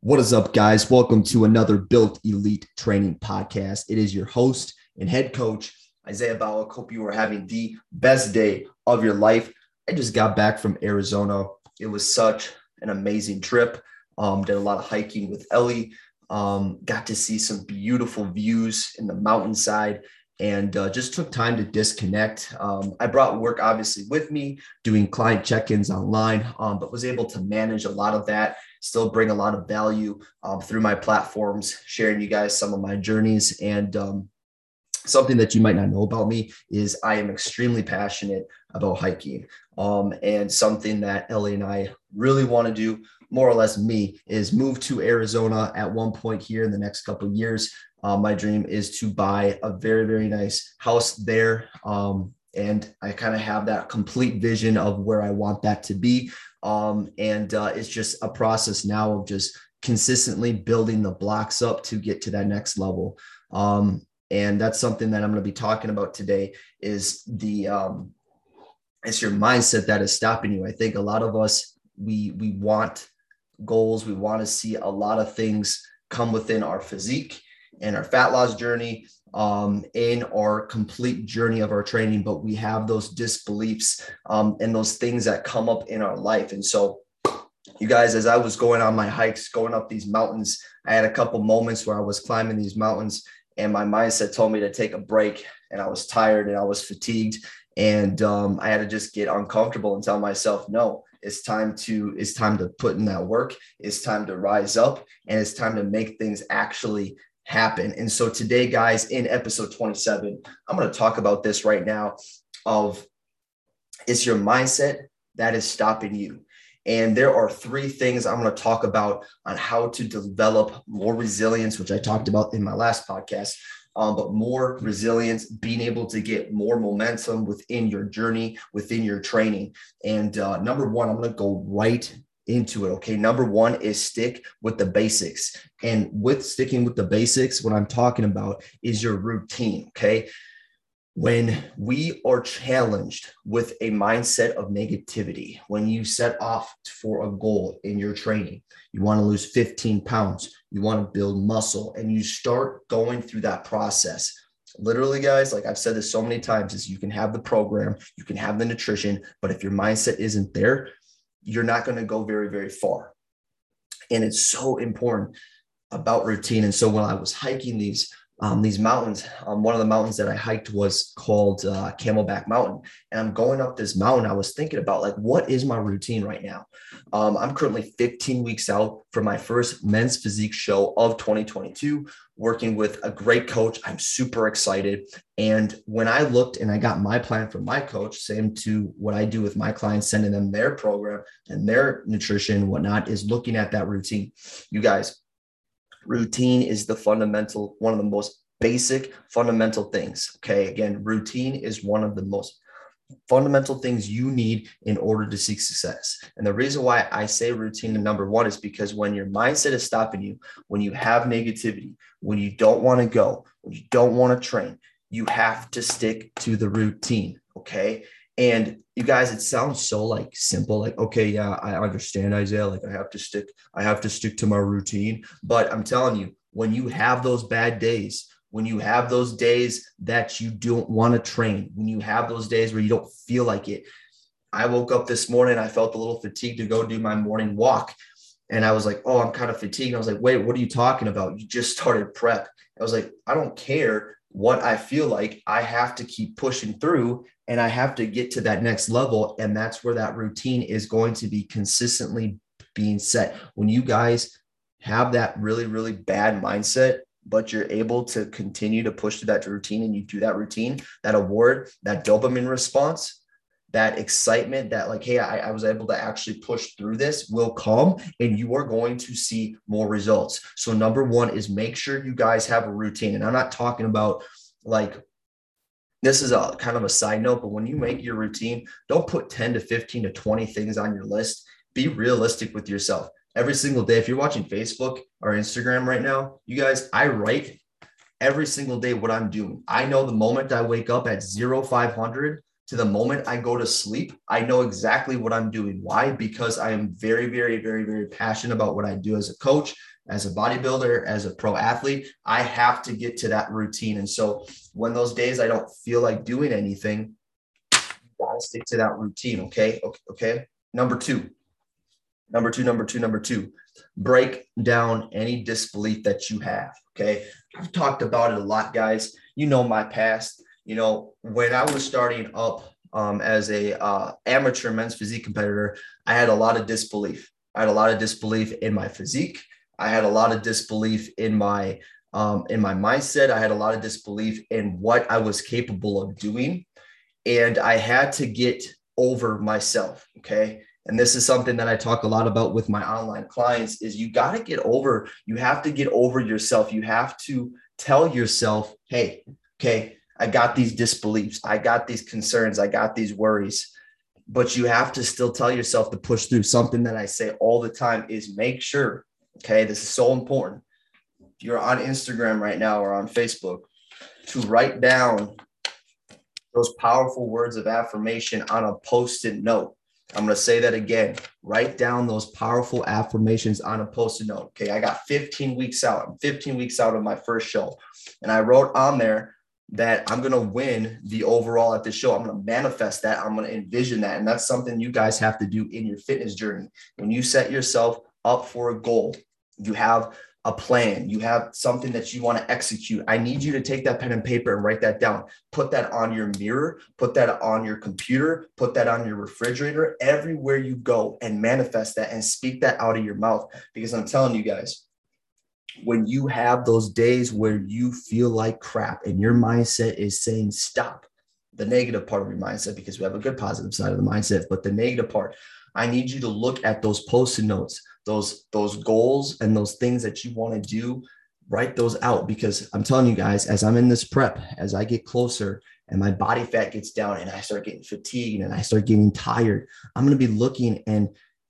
What is up, guys? Welcome to another Built Elite Training Podcast. It is your host and head coach, Isaiah Bauk. Hope you are having the best day of your life. I just got back from Arizona. It was such an amazing trip. Um, did a lot of hiking with Ellie. Um, got to see some beautiful views in the mountainside and uh, just took time to disconnect. Um, I brought work obviously with me, doing client check ins online, um, but was able to manage a lot of that, still bring a lot of value um, through my platforms, sharing you guys some of my journeys. And um, something that you might not know about me is I am extremely passionate about hiking. Um, and something that Ellie and I really want to do more or less me is move to Arizona at one point here in the next couple years. Uh, my dream is to buy a very, very nice house there. Um, and I kind of have that complete vision of where I want that to be. Um, and uh, it's just a process now of just consistently building the blocks up to get to that next level. Um, and that's something that I'm going to be talking about today is the um, it's your mindset that is stopping you. I think a lot of us we we want goals, we want to see a lot of things come within our physique and our fat loss journey, um, in our complete journey of our training, but we have those disbeliefs um, and those things that come up in our life. And so, you guys, as I was going on my hikes, going up these mountains, I had a couple moments where I was climbing these mountains and my mindset told me to take a break and I was tired and I was fatigued and um, I had to just get uncomfortable and tell myself, no, it's time to it's time to put in that work. It's time to rise up and it's time to make things actually happen. And so today, guys, in episode 27, I'm going to talk about this right now of it's your mindset that is stopping you. And there are three things I'm going to talk about on how to develop more resilience, which I talked about in my last podcast, um, but more resilience, being able to get more momentum within your journey, within your training. And uh, number one, I'm going to go right into it. Okay. Number one is stick with the basics. And with sticking with the basics, what I'm talking about is your routine. Okay. When we are challenged with a mindset of negativity, when you set off for a goal in your training, you want to lose 15 pounds, you want to build muscle, and you start going through that process. Literally, guys, like I've said this so many times, is you can have the program, you can have the nutrition, but if your mindset isn't there, you're not going to go very, very far. And it's so important about routine. And so when I was hiking these um, these mountains. Um, one of the mountains that I hiked was called uh, Camelback Mountain. And I'm going up this mountain. I was thinking about like, what is my routine right now? Um, I'm currently 15 weeks out from my first men's physique show of 2022, working with a great coach. I'm super excited. And when I looked and I got my plan from my coach, same to what I do with my clients, sending them their program and their nutrition and whatnot, is looking at that routine. You guys, routine is the fundamental, one of the most basic fundamental things. Okay. Again, routine is one of the most fundamental things you need in order to seek success. And the reason why I say routine number one is because when your mindset is stopping you, when you have negativity, when you don't want to go, when you don't want to train, you have to stick to the routine. Okay. And you guys, it sounds so like simple, like, okay, yeah, I understand Isaiah. Like I have to stick, I have to stick to my routine. But I'm telling you, when you have those bad days, when you have those days that you don't want to train, when you have those days where you don't feel like it. I woke up this morning, I felt a little fatigued to go do my morning walk. And I was like, oh, I'm kind of fatigued. I was like, wait, what are you talking about? You just started prep. I was like, I don't care what I feel like I have to keep pushing through and I have to get to that next level. And that's where that routine is going to be consistently being set. When you guys have that really, really bad mindset, but you're able to continue to push to that routine and you do that routine, that award, that dopamine response, that excitement that like hey I, I, was able to actually push through this will come and you are going to see more results. So number one is make sure you guys have a routine. And i'm not talking about like this is a kind of a side note but when you make your routine don't put 10 to 15 to 20 things on your list. Be realistic with yourself. Every single day if you're watching facebook or instagram right now you guys i write every single day what i'm doing. I know the moment i wake up at 0500 to the moment I go to sleep, I know exactly what I'm doing. Why? Because I am very, very, very, very passionate about what I do as a coach, as a bodybuilder, as a pro athlete. I have to get to that routine. And so when those days I don't feel like doing anything, gotta stick to that routine. Okay. Okay. Okay. Number two. Number two, number two, number two. Break down any disbelief that you have. Okay. I've talked about it a lot, guys. You know my past you know, when I was starting up um, as a uh, amateur men's physique competitor, I had a lot of disbelief. I had a lot of disbelief in my physique. I had a lot of disbelief in my um, in my mindset. I had a lot of disbelief in what I was capable of doing, and I had to get over myself. Okay, and this is something that I talk a lot about with my online clients: is you got to get over. You have to get over yourself. You have to tell yourself, "Hey, okay, I got these disbeliefs. I got these concerns. I got these worries. But you have to still tell yourself to push through. Something that I say all the time is make sure, okay, this is so important. If you're on Instagram right now or on Facebook, to write down those powerful words of affirmation on a post it note. I'm going to say that again. Write down those powerful affirmations on a post it note. Okay. I got 15 weeks out. I'm 15 weeks out of my first show. And I wrote on there, that I'm going to win the overall at the show. I'm going to manifest that. I'm going to envision that. And that's something you guys have to do in your fitness journey. When you set yourself up for a goal, you have a plan, you have something that you want to execute. I need you to take that pen and paper and write that down. Put that on your mirror, put that on your computer, put that on your refrigerator, everywhere you go and manifest that and speak that out of your mouth. Because I'm telling you guys, when you have those days where you feel like crap and your mindset is saying stop the negative part of your mindset because we have a good positive side of the mindset but the negative part i need you to look at those post-it notes those those goals and those things that you want to do write those out because i'm telling you guys as i'm in this prep as i get closer and my body fat gets down and i start getting fatigued and i start getting tired i'm going to be looking and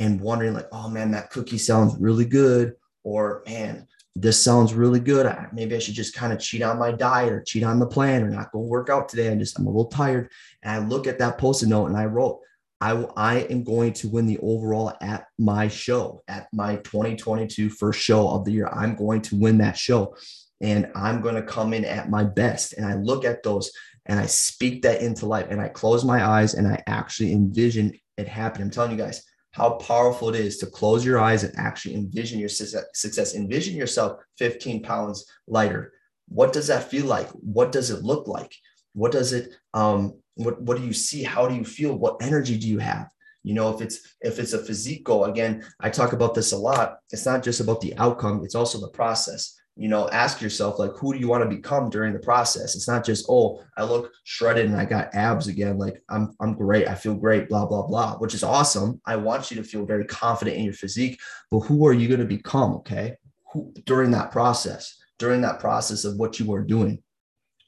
and wondering like oh man that cookie sounds really good or man this sounds really good. I, maybe I should just kind of cheat on my diet or cheat on the plan or not go work out today. I'm just, I'm a little tired. And I look at that post-it note and I wrote, I, I am going to win the overall at my show, at my 2022 first show of the year. I'm going to win that show and I'm going to come in at my best. And I look at those and I speak that into life and I close my eyes and I actually envision it happen. I'm telling you guys, how powerful it is to close your eyes and actually envision your success. Envision yourself 15 pounds lighter. What does that feel like? What does it look like? What does it, um, what, what do you see? How do you feel? What energy do you have? You know, if it's if it's a physique goal, again, I talk about this a lot. It's not just about the outcome, it's also the process you know, ask yourself, like, who do you want to become during the process? It's not just, oh, I look shredded and I got abs again. Like, I'm, I'm great. I feel great, blah, blah, blah, which is awesome. I want you to feel very confident in your physique, but who are you going to become? Okay. Who, during that process, during that process of what you are doing.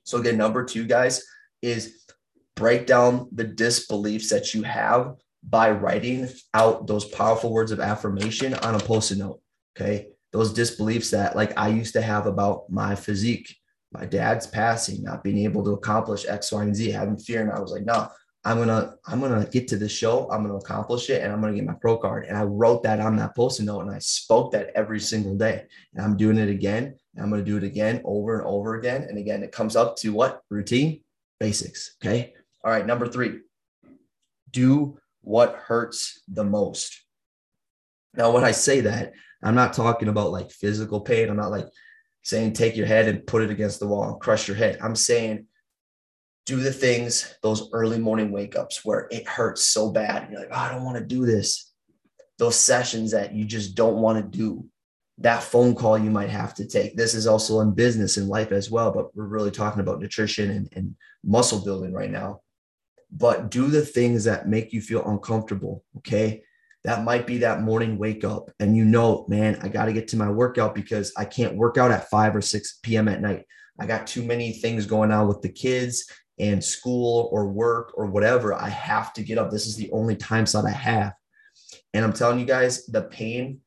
So, again, number two, guys, is break down the disbeliefs that you have by writing out those powerful words of affirmation on a post it note. Okay those disbeliefs that like I used to have about my physique, my dad's passing, not being able to accomplish X, Y, and Z, having fear. And I was like, no, I'm gonna, I'm gonna get to the show, I'm gonna accomplish it, and I'm gonna get my pro card. And I wrote that on that post-it note and I spoke that every single day. And I'm doing it again. I'm gonna do it again over and over again. And again, it comes up to what? Routine, basics. Okay. All right, number three. Do what hurts the most. Now, when I say that, I'm not talking about like physical pain. I'm not like saying take your head and put it against the wall and crush your head. I'm saying do the things, those early morning wake ups where it hurts so bad. And you're like, oh, I don't want to do this. Those sessions that you just don't want to do. That phone call you might have to take. This is also in business and life as well, but we're really talking about nutrition and, and muscle building right now. But do the things that make you feel uncomfortable. Okay that might be that morning wake up and you know, man, I got to get to my workout because I can't work out at 5 or 6 p.m. at night. I got too many things going on with the kids and school or work or whatever. I have to get up. This is the only time slot I have. And I'm telling you guys, the pain,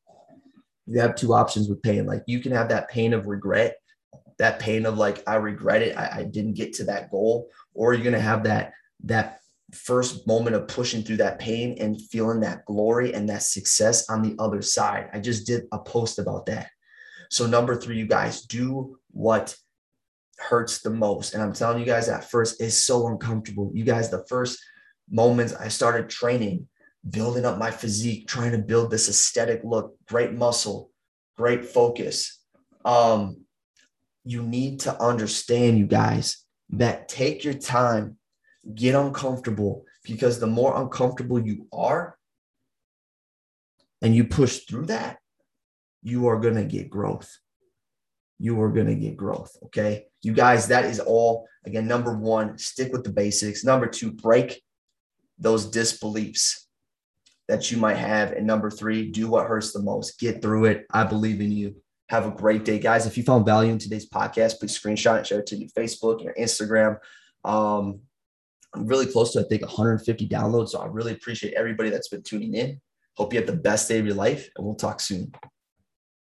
you have two options with pain. Like you can have that pain of regret, that pain of like, I regret it. I, I didn't get to that goal. Or you're going to have that, that first moment of pushing through that pain and feeling that glory and that success on the other side. I just did a post about that. So, number three, you guys do what hurts the most. And I'm telling you guys, at first, it's so uncomfortable. You guys, the first moments I started training, building up my physique, trying to build this aesthetic look, great muscle, great focus. Um, you need to understand, you guys, that take your time, get uncomfortable, because the more uncomfortable you are and you push through that, you are going to get growth. You are going to get growth. Okay. You guys, that is all. Again, number one, stick with the basics. Number two, break those disbeliefs that you might have. And number three, do what hurts the most. Get through it. I believe in you. Have a great day, guys. If you found value in today's podcast, please screenshot it, share it to your Facebook, your Instagram. Um, I'm really close to, I think, 150 downloads. So I really appreciate everybody that's been tuning in. Hope you have the best day of your life, and we'll talk soon.